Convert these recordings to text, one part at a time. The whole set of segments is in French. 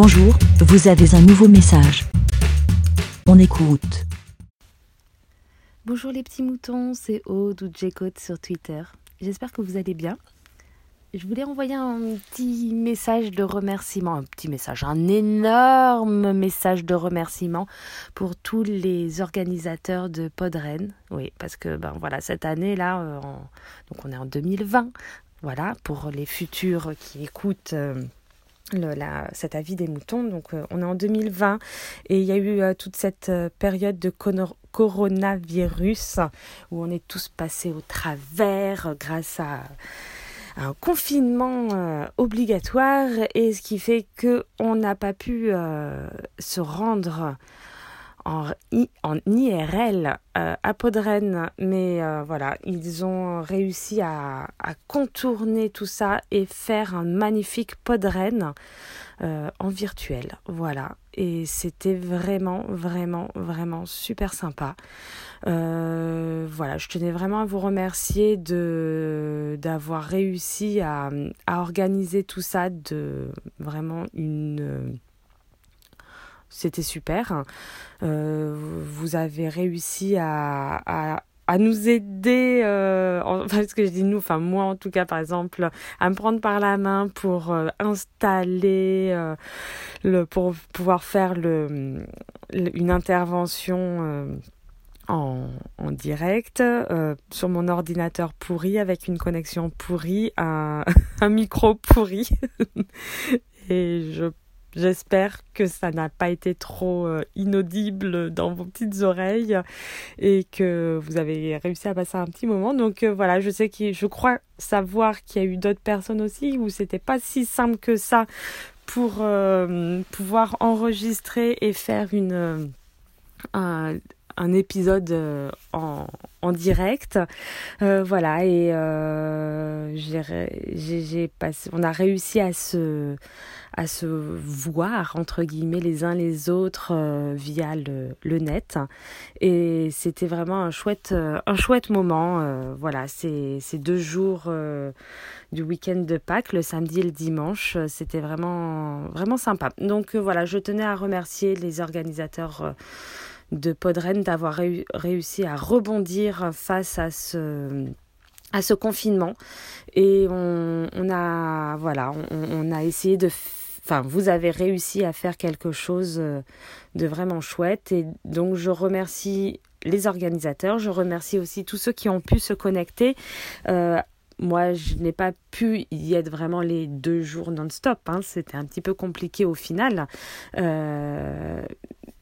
Bonjour, vous avez un nouveau message. On écoute. Bonjour les petits moutons, c'est Aude ou Jcode sur Twitter. J'espère que vous allez bien. Je voulais envoyer un petit message de remerciement, un petit message, un énorme message de remerciement pour tous les organisateurs de Podren. Oui, parce que ben voilà, cette année là, euh, donc on est en 2020. Voilà, pour les futurs qui écoutent. Euh, le, la, cet avis des moutons. Donc, euh, on est en 2020 et il y a eu euh, toute cette euh, période de coronavirus où on est tous passés au travers grâce à un confinement obligatoire et ce qui fait que on n'a pas pu se rendre en, IRL euh, à Podren, mais euh, voilà, ils ont réussi à, contourner tout ça et faire un magnifique Podren euh, en virtuel. Voilà, et c'était vraiment, vraiment, vraiment super sympa. Euh, voilà, je tenais vraiment à vous remercier d'avoir réussi à organiser tout ça de vraiment une c'était super. Euh, vous avez réussi à, nous aider, euh, enfin ce que je dis nous, enfin moi en tout cas par exemple, à me prendre par la main pour euh, installer, le, pour pouvoir faire une intervention. En, direct sur mon ordinateur pourri avec une connexion pourrie, un, un micro pourri. et je J'espère que ça n'a pas été trop euh, inaudible dans vos petites oreilles et que vous avez réussi à passer un petit moment. Donc euh, voilà, je sais je crois savoir qu'il y a eu d'autres personnes aussi où c'était pas si simple que ça pour euh, pouvoir enregistrer et faire une un, épisode en, en direct. Voilà, et on a réussi à se, voir, entre guillemets, les uns les autres euh, via le, net. Et c'était vraiment un chouette, un chouette moment. Euh, voilà, ces, ces deux jours euh, du week-end de Pâques, le samedi et le dimanche, c'était vraiment, vraiment sympa. Donc voilà, je tenais à remercier les organisateurs de Podren d'avoir réussi à rebondir face à ce à ce confinement et on, on a voilà on, a essayé de enfin vous avez réussi à faire quelque chose de vraiment chouette et donc je remercie les organisateurs je remercie aussi tous ceux qui ont pu se connecter euh, moi, je n'ai pas pu y être vraiment les deux jours non-stop. Hein. C'était un petit peu compliqué au final. Euh,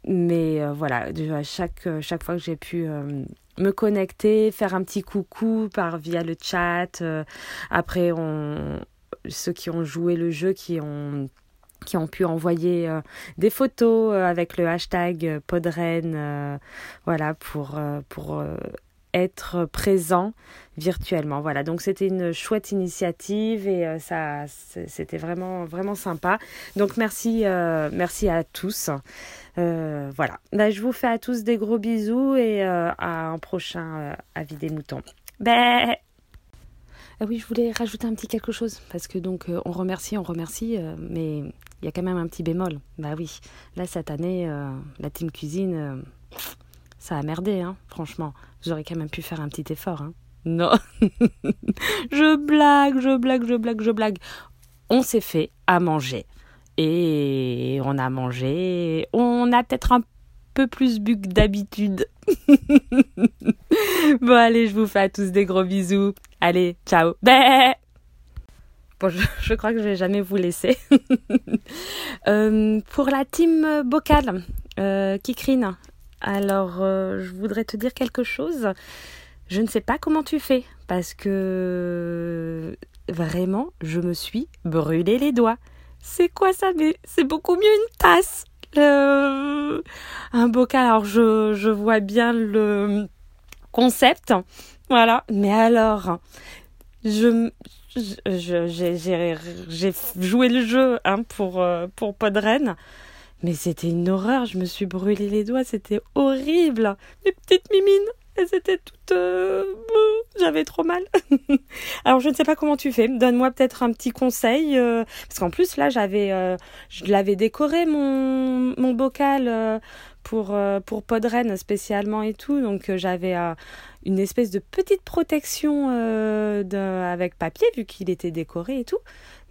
mais euh, voilà, à chaque, euh, chaque fois que j'ai pu euh, me connecter, faire un petit coucou par via le chat. Euh, après, on, ceux qui ont joué le jeu, qui ont qui ont pu envoyer euh, des photos avec le hashtag Podren, voilà, pour, pour être présent virtuellement. Voilà, donc c'était une chouette initiative et euh, ça, c'était vraiment vraiment sympa. Donc merci, euh, merci à tous. Euh, voilà, bah, je vous fais à tous des gros bisous et à un prochain avis des moutons. Ben ah oui, je voulais rajouter un petit quelque chose parce que donc on remercie, on remercie, mais il y a quand même un petit bémol. Bah oui, là cette année, la team cuisine ça a merdé, hein, franchement. Vous quand même pu faire un petit effort, hein. Non. je blague, je blague, je blague, je blague. On s'est fait à manger. Et on a mangé. On a peut-être un peu plus bu que d'habitude. bon, allez, je vous fais à tous des gros bisous. Allez, ciao. Bé Bon, je, je, crois que je vais jamais vous laisser. euh, pour la team Bocal, euh, Kikrine, alors, euh, je voudrais te dire quelque chose. Je ne sais pas comment tu fais parce que vraiment, je me suis brûlé les doigts. C'est quoi ça Mais c'est beaucoup mieux une tasse. Un bocal. Alors, je, vois bien le concept. Voilà. Mais alors, je, j'ai joué le jeu hein, pour, euh, pour. Mais c'était une horreur, je me suis brûlé les doigts, c'était horrible. Mes petites mimines, elles étaient toutes... euh, J'avais trop mal. Alors je ne sais pas comment tu fais. Donne-moi peut-être un petit conseil. euh, parce qu'en plus là, j'avais, euh, je l'avais décoré mon, mon bocal euh, pour, euh, pour Podren spécialement et tout. Donc euh, j'avais une espèce de petite protection euh, avec papier vu qu'il était décoré et tout.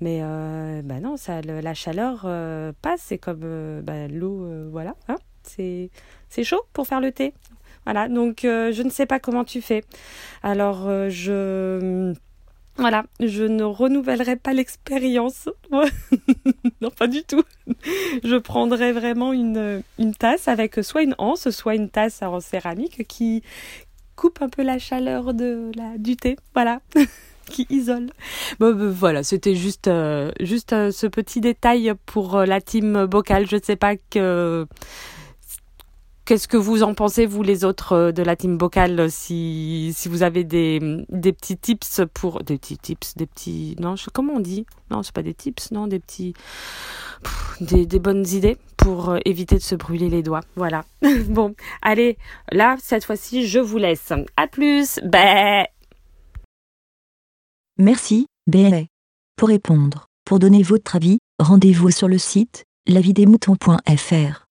Mais euh, bah non, ça, le- la chaleur euh, passe. C'est comme bah, l'eau, voilà. Hein c'est, chaud pour faire le thé. Voilà, donc je ne sais pas comment tu fais. Alors je voilà, je ne renouvellerai pas l'expérience. non, pas du tout. Je prendrai vraiment une, une tasse avec soit une anse, soit une tasse en céramique qui coupe un peu la chaleur de la du thé. Voilà. qui isole. Bon, ben, voilà, c'était juste, euh, juste euh, ce petit détail pour euh, la team Bocal. Je ne sais pas que Qu'est-ce que vous en pensez, vous, les autres de la team Bocal, si, si vous avez des, des petits tips pour... Des petits tips, des petits... Non, je, comment on dit? Non, c'est pas des tips, non, des petits... Des, bonnes idées pour euh, éviter de se brûler les doigts. Voilà. bon, allez, là, cette fois-ci, je vous laisse. À plus Merci, BLA. Pour répondre, pour donner votre avis, rendez-vous sur le site lavidemouton.fr.